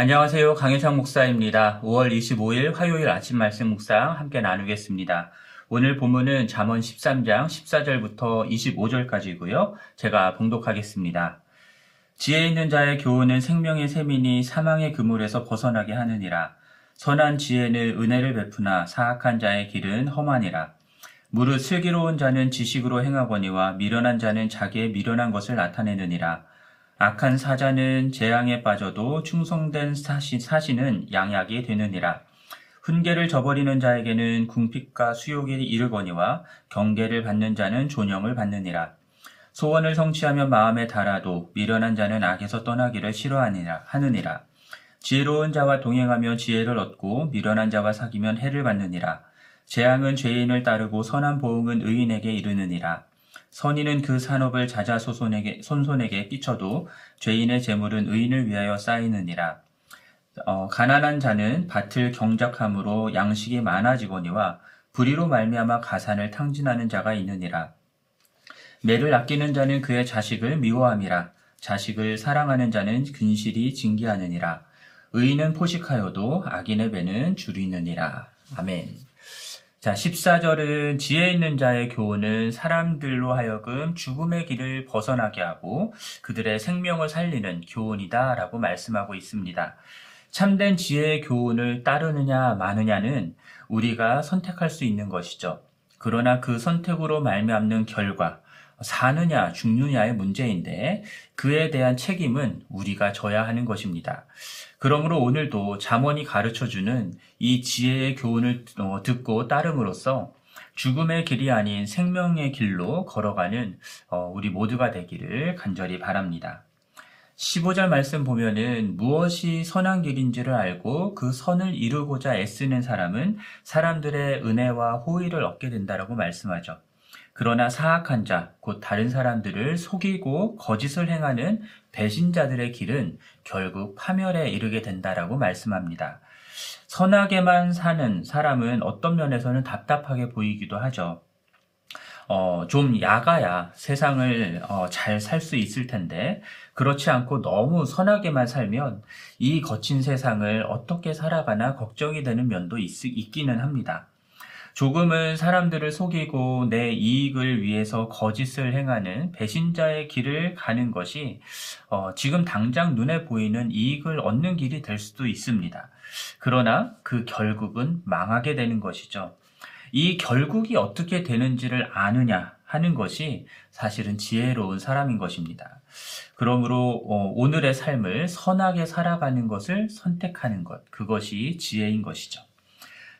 안녕하세요. 강혜창 목사입니다. 5월 25일 화요일 아침 말씀 묵상 함께 나누겠습니다. 오늘 본문은 잠언 13장 14절부터 25절까지고요. 제가 봉독하겠습니다. 지혜 있는 자의 교훈은 생명의 세민이 사망의 그물에서 벗어나게 하느니라. 선한 지혜는 은혜를 베푸나 사악한 자의 길은 험하니라. 무릇 슬기로운 자는 지식으로 행하거니와 미련한 자는 자기의 미련한 것을 나타내느니라. 악한 사자는 재앙에 빠져도 충성된 사시, 사신은 양약이 되느니라. 훈계를 저버리는 자에게는 궁핍과 수욕이 이르거니와 경계를 받는 자는 존영을 받느니라. 소원을 성취하면 마음에 달아도 미련한 자는 악에서 떠나기를 싫어하느니라 하느니라. 지혜로운 자와 동행하며 지혜를 얻고 미련한 자와 사귀면 해를 받느니라. 재앙은 죄인을 따르고 선한 보응은 의인에게 이르느니라. 선인은 그 산업을 자자손손에게 손손에게 끼쳐도 죄인의 재물은 의인을 위하여 쌓이느니라. 어, 가난한 자는 밭을 경작함으로 양식이 많아지거니와 불의로 말미암아 가산을 탕진하는 자가 있느니라. 매를 아끼는 자는 그의 자식을 미워함이라. 자식을 사랑하는 자는 근실이 징계하느니라. 의인은 포식하여도 악인의 배는 줄이느니라. 아멘. 자, 14절은 지혜 있는 자의 교훈은 사람들로 하여금 죽음의 길을 벗어나게 하고 그들의 생명을 살리는 교훈이다 라고 말씀하고 있습니다. 참된 지혜의 교훈을 따르느냐 마느냐는 우리가 선택할 수 있는 것이죠. 그러나 그 선택으로 말미암는 결과, 사느냐 죽느냐의 문제인데 그에 대한 책임은 우리가 져야 하는 것입니다. 그러므로 오늘도 잠언이 가르쳐주는 이 지혜의 교훈을 어, 듣고 따름으로써 죽음의 길이 아닌 생명의 길로 걸어가는 어, 우리 모두가 되기를 간절히 바랍니다. 15절 말씀 보면은 무엇이 선한 길인지를 알고 그 선을 이루고자 애쓰는 사람은 사람들의 은혜와 호의를 얻게 된다라고 말씀하죠. 그러나 사악한 자, 곧 다른 사람들을 속이고 거짓을 행하는 배신자들의 길은 결국 파멸에 이르게 된다라고 말씀합니다. 선하게만 사는 사람은 어떤 면에서는 답답하게 보이기도 하죠. 어, 좀 야가야 세상을 어, 잘 살 수 있을 텐데 그렇지 않고 너무 선하게만 살면 이 거친 세상을 어떻게 살아가나 걱정이 되는 면도 있, 있기는 합니다. 조금은 사람들을 속이고 내 이익을 위해서 거짓을 행하는 배신자의 길을 가는 것이 어, 지금 당장 눈에 보이는 이익을 얻는 길이 될 수도 있습니다. 그러나 그 결국은 망하게 되는 것이죠. 이 결국이 어떻게 되는지를 아느냐 하는 것이 사실은 지혜로운 사람인 것입니다. 그러므로 어, 오늘의 삶을 선하게 살아가는 것을 선택하는 것, 그것이 지혜인 것이죠.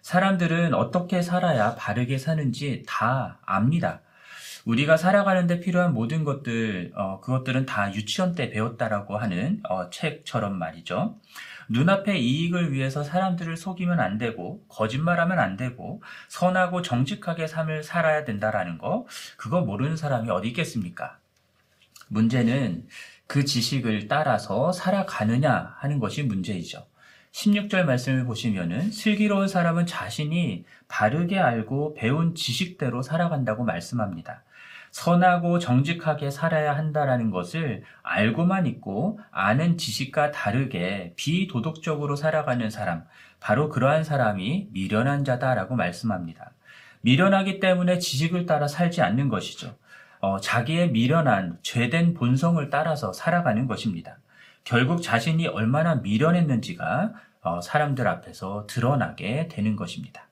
사람들은 어떻게 살아야 바르게 사는지 다 압니다. 우리가 살아가는데 필요한 모든 것들, 어, 그것들은 다 유치원 때 배웠다라고 하는 어, 책처럼 말이죠. 눈앞의 이익을 위해서 사람들을 속이면 안 되고, 거짓말하면 안 되고, 선하고 정직하게 삶을 살아야 된다라는 거, 그거 모르는 사람이 어디 있겠습니까? 문제는 그 지식을 따라서 살아가느냐 하는 것이 문제이죠. 16절 말씀을 보시면은 슬기로운 사람은 자신이 바르게 알고 배운 지식대로 살아간다고 말씀합니다. 선하고 정직하게 살아야 한다라는 것을 알고만 있고 아는 지식과 다르게 비도덕적으로 살아가는 사람, 바로 그러한 사람이 미련한 자다라고 말씀합니다. 미련하기 때문에 지식을 따라 살지 않는 것이죠. 어, 자기의 미련한 죄된 본성을 따라서 살아가는 것입니다. 결국 자신이 얼마나 미련했는지가 어, 사람들 앞에서 드러나게 되는 것입니다.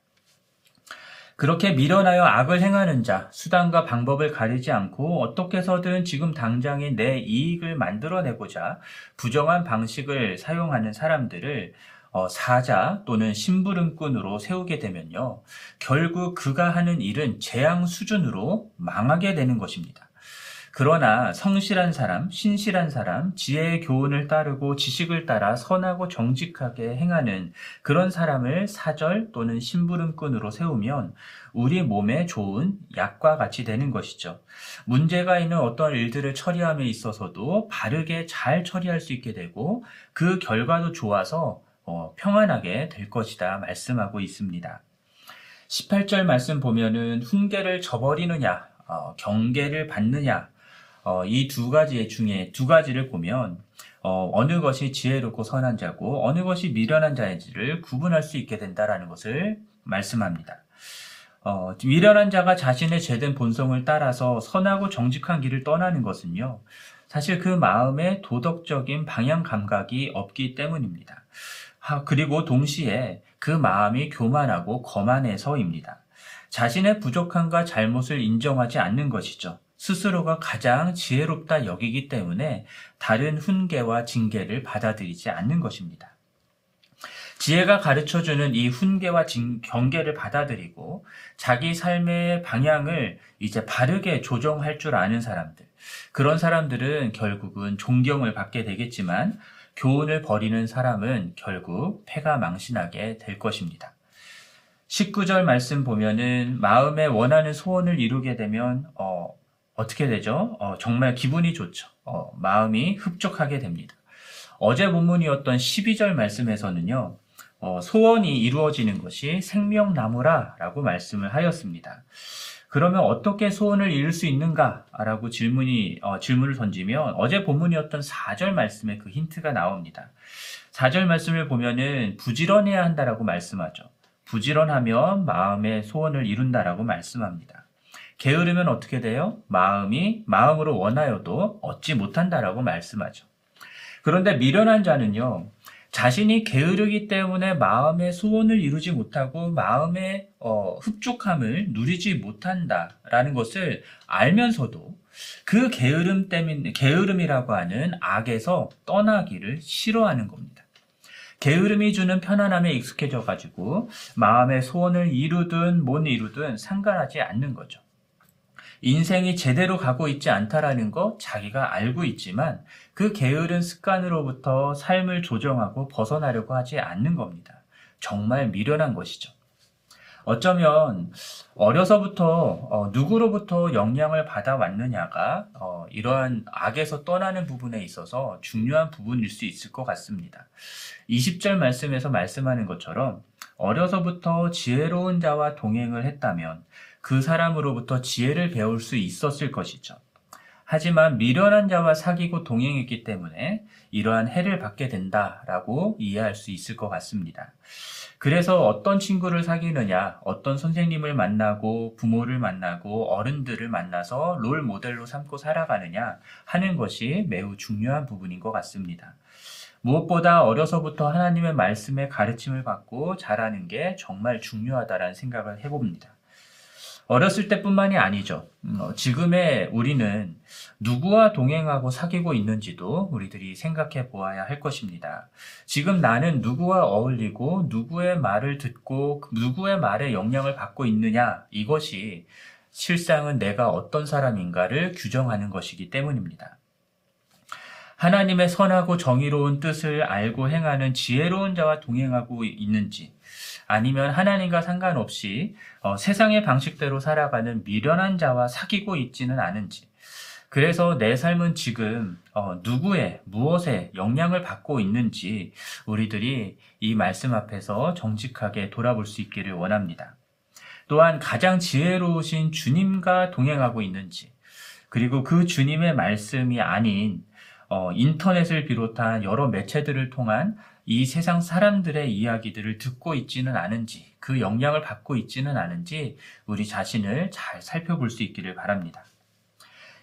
그렇게 미련하여 악을 행하는 자, 수단과 방법을 가리지 않고 어떻게 해서든 지금 당장의 내 이익을 만들어내고자 부정한 방식을 사용하는 사람들을 어, 사자 또는 심부름꾼으로 세우게 되면요. 결국 그가 하는 일은 재앙 수준으로 망하게 되는 것입니다. 그러나 성실한 사람, 신실한 사람, 지혜의 교훈을 따르고 지식을 따라 선하고 정직하게 행하는 그런 사람을 사절 또는 심부름꾼으로 세우면 우리 몸에 좋은 약과 같이 되는 것이죠. 문제가 있는 어떤 일들을 처리함에 있어서도 바르게 잘 처리할 수 있게 되고 그 결과도 좋아서 어, 평안하게 될 것이다 말씀하고 있습니다. 18절 말씀 보면은 훈계를 저버리느냐, 어, 경계를 받느냐, 어, 이 두 가지 중에 두 가지를 보면 어, 느 것이 지혜롭고 선한 자고 어느 것이 미련한 자인지를 구분할 수 있게 된다라는 것을 말씀합니다. 어, 미련한 자가 자신의 죄된 본성을 따라서 선하고 정직한 길을 떠나는 것은요, 사실 그 마음에 도덕적인 방향 감각이 없기 때문입니다. 하, 그리고 동시에 그 마음이 교만하고 거만해서입니다. 자신의 부족함과 잘못을 인정하지 않는 것이죠. 스스로가 가장 지혜롭다 여기기 때문에 다른 훈계와 징계를 받아들이지 않는 것입니다. 지혜가 가르쳐주는 이 훈계와 경계를 받아들이고 자기 삶의 방향을 이제 바르게 조정할 줄 아는 사람들. 그런 사람들은 결국은 존경을 받게 되겠지만 교훈을 버리는 사람은 결국 패가 망신하게 될 것입니다. 19절 말씀 보면은 마음에 원하는 소원을 이루게 되면 어, 어떻게 되죠? 어, 정말 기분이 좋죠. 어, 마음이 흡족하게 됩니다. 어제 본문이었던 12절 말씀에서는요. 어, 소원이 이루어지는 것이 생명나무라 라고 말씀을 하였습니다. 그러면 어떻게 소원을 이룰 수 있는가? 라고 질문이, 어, 질문을 던지면 어제 본문이었던 4절 말씀에 그 힌트가 나옵니다. 4절 말씀을 보면은 부지런해야 한다라고 말씀하죠. 부지런하면 마음의 소원을 이룬다라고 말씀합니다. 게으르면 어떻게 돼요? 마음이 마음으로 원하여도 얻지 못한다라고 말씀하죠. 그런데 미련한 자는요, 자신이 게으르기 때문에 마음의 소원을 이루지 못하고 마음의 어, 흡족함을 누리지 못한다라는 것을 알면서도 그 게으름 때문에 게으름이라고 하는 악에서 떠나기를 싫어하는 겁니다. 게으름이 주는 편안함에 익숙해져 가지고 마음의 소원을 이루든 못 이루든 상관하지 않는 거죠. 인생이 제대로 가고 있지 않다라는 거 자기가 알고 있지만 그 게으른 습관으로부터 삶을 조정하고 벗어나려고 하지 않는 겁니다. 정말 미련한 것이죠. 어쩌면 어려서부터 어, 누구로부터 영향을 받아왔느냐가 어, 이러한 악에서 떠나는 부분에 있어서 중요한 부분일 수 있을 것 같습니다. 20절 말씀에서 말씀하는 것처럼 어려서부터 지혜로운 자와 동행을 했다면 그 사람으로부터 지혜를 배울 수 있었을 것이죠. 하지만 미련한 자와 사귀고 동행했기 때문에 이러한 해를 받게 된다라고 이해할 수 있을 것 같습니다. 그래서 어떤 친구를 사귀느냐, 어떤 선생님을 만나고 부모를 만나고 어른들을 만나서 롤 모델로 삼고 살아가느냐 하는 것이 매우 중요한 부분인 것 같습니다. 무엇보다 어려서부터 하나님의 말씀에 가르침을 받고 자라는 게 정말 중요하다라는 생각을 해봅니다. 어렸을 때뿐만이 아니죠. 음, 어, 지금의 우리는 누구와 동행하고 사귀고 있는지도 우리들이 생각해 보아야 할 것입니다. 지금 나는 누구와 어울리고 누구의 말을 듣고 누구의 말에 영향을 받고 있느냐 이것이 실상은 내가 어떤 사람인가를 규정하는 것이기 때문입니다. 하나님의 선하고 정의로운 뜻을 알고 행하는 지혜로운 자와 동행하고 있는지, 아니면 하나님과 상관없이 어, 세상의 방식대로 살아가는 미련한 자와 사귀고 있지는 않은지, 그래서 내 삶은 지금 어, 누구의 무엇에 영향을 받고 있는지 우리들이 이 말씀 앞에서 정직하게 돌아볼 수 있기를 원합니다. 또한 가장 지혜로우신 주님과 동행하고 있는지, 그리고 그 주님의 말씀이 아닌 어, 인터넷을 비롯한 여러 매체들을 통한 이 세상 사람들의 이야기들을 듣고 있지는 않은지, 그 영향을 받고 있지는 않은지 우리 자신을 잘 살펴볼 수 있기를 바랍니다.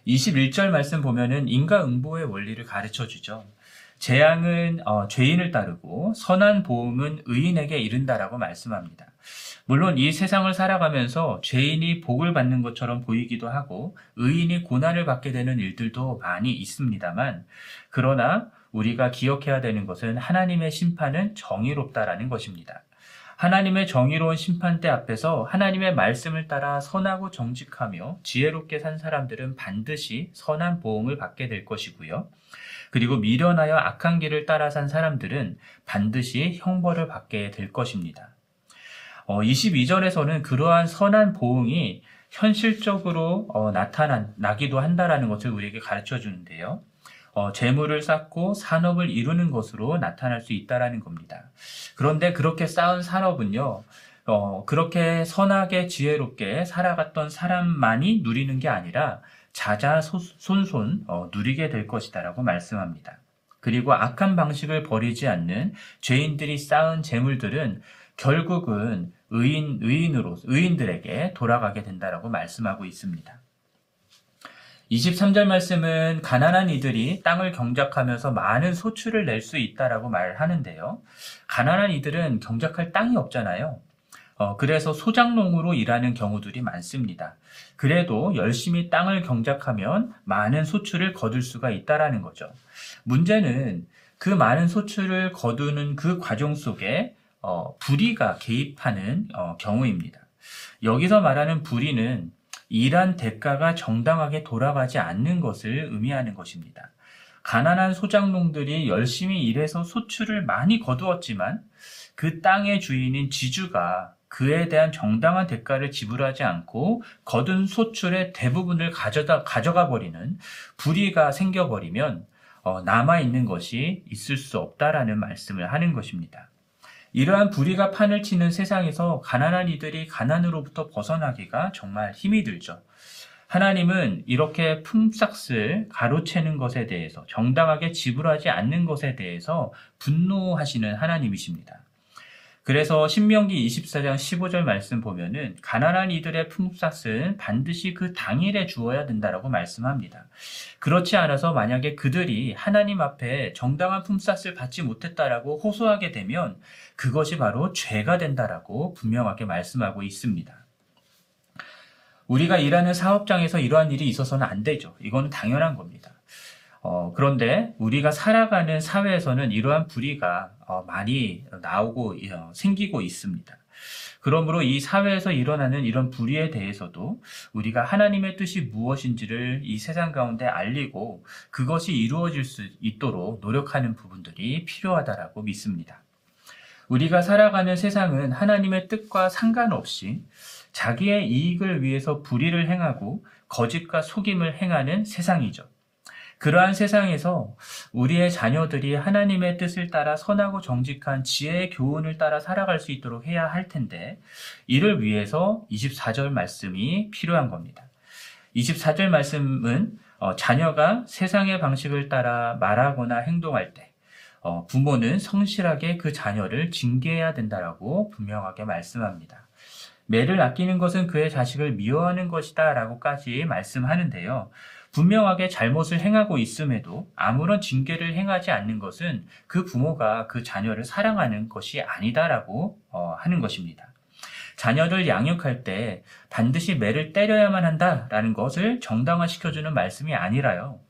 21절 말씀 보면은 인과응보의 원리를 가르쳐 주죠. 재앙은 어, 죄인을 따르고 선한 보응은 의인에게 이른다라고 말씀합니다. 물론 이 세상을 살아가면서 죄인이 복을 받는 것처럼 보이기도 하고 의인이 고난을 받게 되는 일들도 많이 있습니다만 그러나 우리가 기억해야 되는 것은 하나님의 심판은 정의롭다라는 것입니다. 하나님의 정의로운 심판대 앞에서 하나님의 말씀을 따라 선하고 정직하며 지혜롭게 산 사람들은 반드시 선한 보응을 받게 될 것이고요. 그리고 미련하여 악한 길을 따라 산 사람들은 반드시 형벌을 받게 될 것입니다. 어, 22절에서는 그러한 선한 보응이 현실적으로 어, 나타나기도 한다라는 것을 우리에게 가르쳐 주는데요. 어, 재물을 쌓고 산업을 이루는 것으로 나타날 수 있다라는 겁니다. 그런데 그렇게 쌓은 산업은요, 어, 그렇게 선하게 지혜롭게 살아갔던 사람만이 누리는 게 아니라 자자손손 어, 누리게 될 것이다라고 말씀합니다. 그리고 악한 방식을 버리지 않는 죄인들이 쌓은 재물들은 결국은 의인, 의인으로, 의인들에게 돌아가게 된다라고 말씀하고 있습니다. 23절 말씀은 가난한 이들이 땅을 경작하면서 많은 소출을 낼 수 있다라고 말하는데요. 가난한 이들은 경작할 땅이 없잖아요. 어, 그래서 소작농으로 일하는 경우들이 많습니다. 그래도 열심히 땅을 경작하면 많은 소출을 거둘 수가 있다라는 거죠. 문제는 그 많은 소출을 거두는 그 과정 속에 어, 불의가 개입하는 어, 경우입니다. 여기서 말하는 불의는 일한 대가가 정당하게 돌아가지 않는 것을 의미하는 것입니다. 가난한 소작농들이 열심히 일해서 소출을 많이 거두었지만 그 땅의 주인인 지주가 그에 대한 정당한 대가를 지불하지 않고 거둔 소출의 대부분을 가져다, 가져가 버리는 불의가 생겨버리면 어, 남아있는 것이 있을 수 없다라는 말씀을 하는 것입니다. 이러한 불의가 판을 치는 세상에서 가난한 이들이 가난으로부터 벗어나기가 정말 힘이 들죠. 하나님은 이렇게 품삯을 가로채는 것에 대해서 정당하게 지불하지 않는 것에 대해서 분노하시는 하나님이십니다. 그래서 신명기 24장 15절 말씀 보면은 가난한 이들의 품삯은 반드시 그 당일에 주어야 된다라고 말씀합니다. 그렇지 않아서 만약에 그들이 하나님 앞에 정당한 품삯을 받지 못했다라고 호소하게 되면 그것이 바로 죄가 된다라고 분명하게 말씀하고 있습니다. 우리가 일하는 사업장에서 이러한 일이 있어서는 안 되죠. 이건 당연한 겁니다. 어, 그런데 우리가 살아가는 사회에서는 이러한 불의가 어, 많이 나오고 어, 생기고 있습니다. 그러므로 이 사회에서 일어나는 이런 불의에 대해서도 우리가 하나님의 뜻이 무엇인지를 이 세상 가운데 알리고 그것이 이루어질 수 있도록 노력하는 부분들이 필요하다라고 믿습니다. 우리가 살아가는 세상은 하나님의 뜻과 상관없이 자기의 이익을 위해서 불의를 행하고 거짓과 속임을 행하는 세상이죠. 그러한 세상에서 우리의 자녀들이 하나님의 뜻을 따라 선하고 정직한 지혜의 교훈을 따라 살아갈 수 있도록 해야 할 텐데 이를 위해서 24절 말씀이 필요한 겁니다. 24절 말씀은 어, 자녀가 세상의 방식을 따라 말하거나 행동할 때 어, 부모는 성실하게 그 자녀를 징계해야 된다라고 분명하게 말씀합니다. 매를 아끼는 것은 그의 자식을 미워하는 것이다 라고까지 말씀하는데요. 분명하게 잘못을 행하고 있음에도 아무런 징계를 행하지 않는 것은 그 부모가 그 자녀를 사랑하는 것이 아니다라고 어, 하는 것입니다. 자녀를 양육할 때 반드시 매를 때려야만 한다라는 것을 정당화시켜주는 말씀이 아니라요.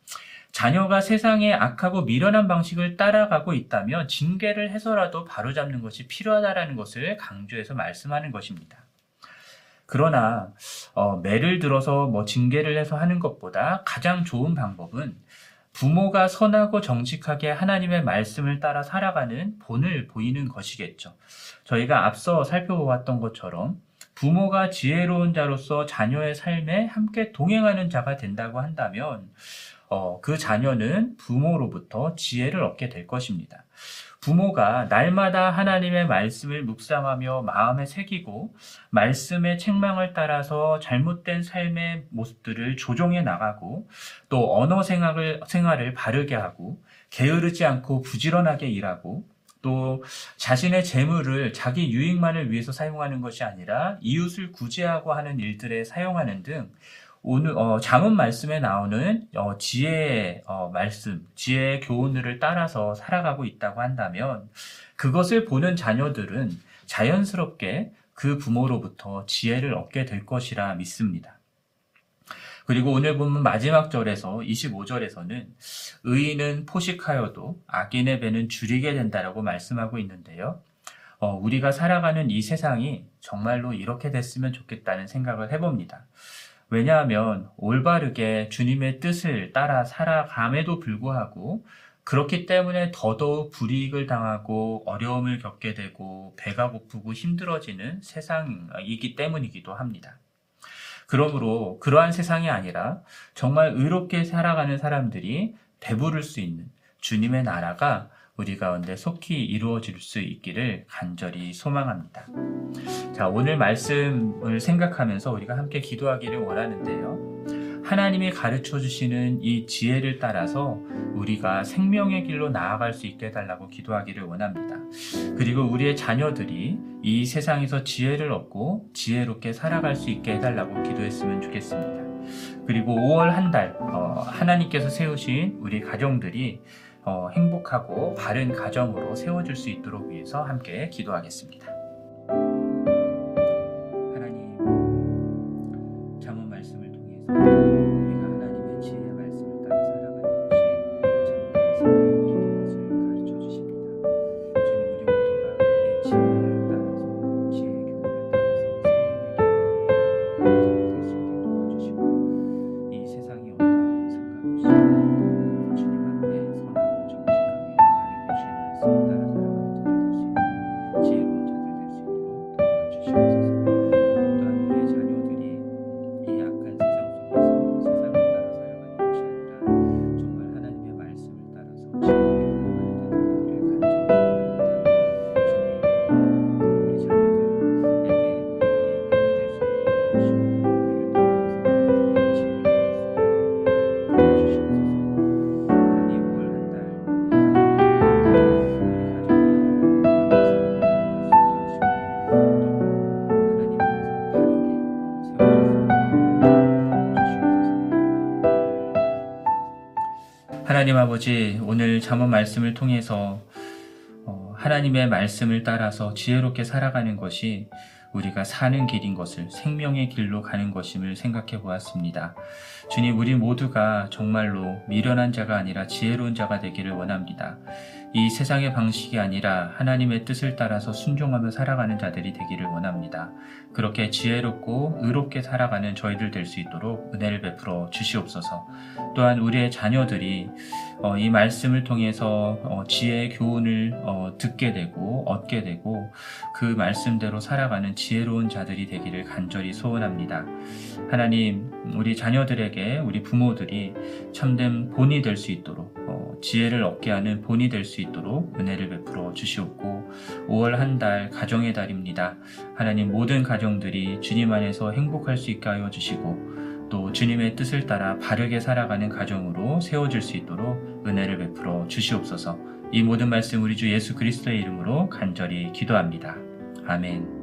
자녀가 세상의 악하고 미련한 방식을 따라가고 있다면 징계를 해서라도 바로잡는 것이 필요하다라는 것을 강조해서 말씀하는 것입니다. 그러나 어, 매를 들어서 뭐 징계를 해서 하는 것보다 가장 좋은 방법은 부모가 선하고 정직하게 하나님의 말씀을 따라 살아가는 본을 보이는 것이겠죠. 저희가 앞서 살펴보았던 것처럼 부모가 지혜로운 자로서 자녀의 삶에 함께 동행하는 자가 된다고 한다면 어, 그 자녀는 부모로부터 지혜를 얻게 될 것입니다. 부모가 날마다 하나님의 말씀을 묵상하며 마음에 새기고 말씀의 책망을 따라서 잘못된 삶의 모습들을 조정해 나가고 또 언어 생활을, 생활을 바르게 하고 게으르지 않고 부지런하게 일하고 또 자신의 재물을 자기 유익만을 위해서 사용하는 것이 아니라 이웃을 구제하고 하는 일들에 사용하는 등 오늘 어, 잠언 말씀에 나오는 어, 지혜의 어, 말씀, 지혜의 교훈을 따라서 살아가고 있다고 한다면 그것을 보는 자녀들은 자연스럽게 그 부모로부터 지혜를 얻게 될 것이라 믿습니다. 그리고 오늘 보면 마지막 절에서 25절에서는 의인은 포식하여도 악인의 배는 줄이게 된다라고 말씀하고 있는데요. 어, 우리가 살아가는 이 세상이 정말로 이렇게 됐으면 좋겠다는 생각을 해봅니다. 왜냐하면 올바르게 주님의 뜻을 따라 살아감에도 불구하고 그렇기 때문에 더더욱 불이익을 당하고 어려움을 겪게 되고 배가 고프고 힘들어지는 세상이기 때문이기도 합니다. 그러므로 그러한 세상이 아니라 정말 의롭게 살아가는 사람들이 배부를 수 있는 주님의 나라가 우리 가운데 속히 이루어질 수 있기를 간절히 소망합니다. 자, 오늘 말씀을 생각하면서 우리가 함께 기도하기를 원하는데요. 하나님이 가르쳐 주시는 이 지혜를 따라서 우리가 생명의 길로 나아갈 수 있게 해달라고 기도하기를 원합니다. 그리고 우리의 자녀들이 이 세상에서 지혜를 얻고 지혜롭게 살아갈 수 있게 해달라고 기도했으면 좋겠습니다. 그리고 5월 한 달, 어, 하나님께서 세우신 우리 가정들이 어, 행복하고 바른 가정으로 세워질 수 있도록 위해서 함께 기도하겠습니다. 하나님, 잠언 말씀을 통해서 우리가 하나님의 지혜의 말씀을 따라 살아가는 것이 참된 생명 하나님 아버지 오늘 잠언 말씀을 통해서 어, 하나님의 말씀을 따라서 지혜롭게 살아가는 것이 우리가 사는 길인 것을 생명의 길로 가는 것임을 생각해 보았습니다. 주님, 우리 모두가 정말로 미련한 자가 아니라 지혜로운 자가 되기를 원합니다. 이 세상의 방식이 아니라 하나님의 뜻을 따라서 순종하며 살아가는 자들이 되기를 원합니다. 그렇게 지혜롭고 의롭게 살아가는 저희들 될 수 있도록 은혜를 베풀어 주시옵소서. 또한 우리의 자녀들이 어, 이 말씀을 통해서 어, 지혜의 교훈을 어, 듣게 되고 얻게 되고 그 말씀대로 살아가는 지혜로운 자들이 되기를 간절히 소원합니다. 하나님, 우리 자녀들에게 우리 부모들이 참된 본이 될 수 있도록 어, 지혜를 얻게 하는 본이 될 수 있도록 은혜를 베풀어 주시옵고 5월 한 달 가정의 달입니다. 하나님 모든 가정들이 주님 안에서 행복할 수 있게 하여 주시고 또 주님의 뜻을 따라 바르게 살아가는 가정으로 세워질 수 있도록 은혜를 베풀어 주시옵소서. 이 모든 말씀 우리 주 예수 그리스도의 이름으로 간절히 기도합니다. 아멘.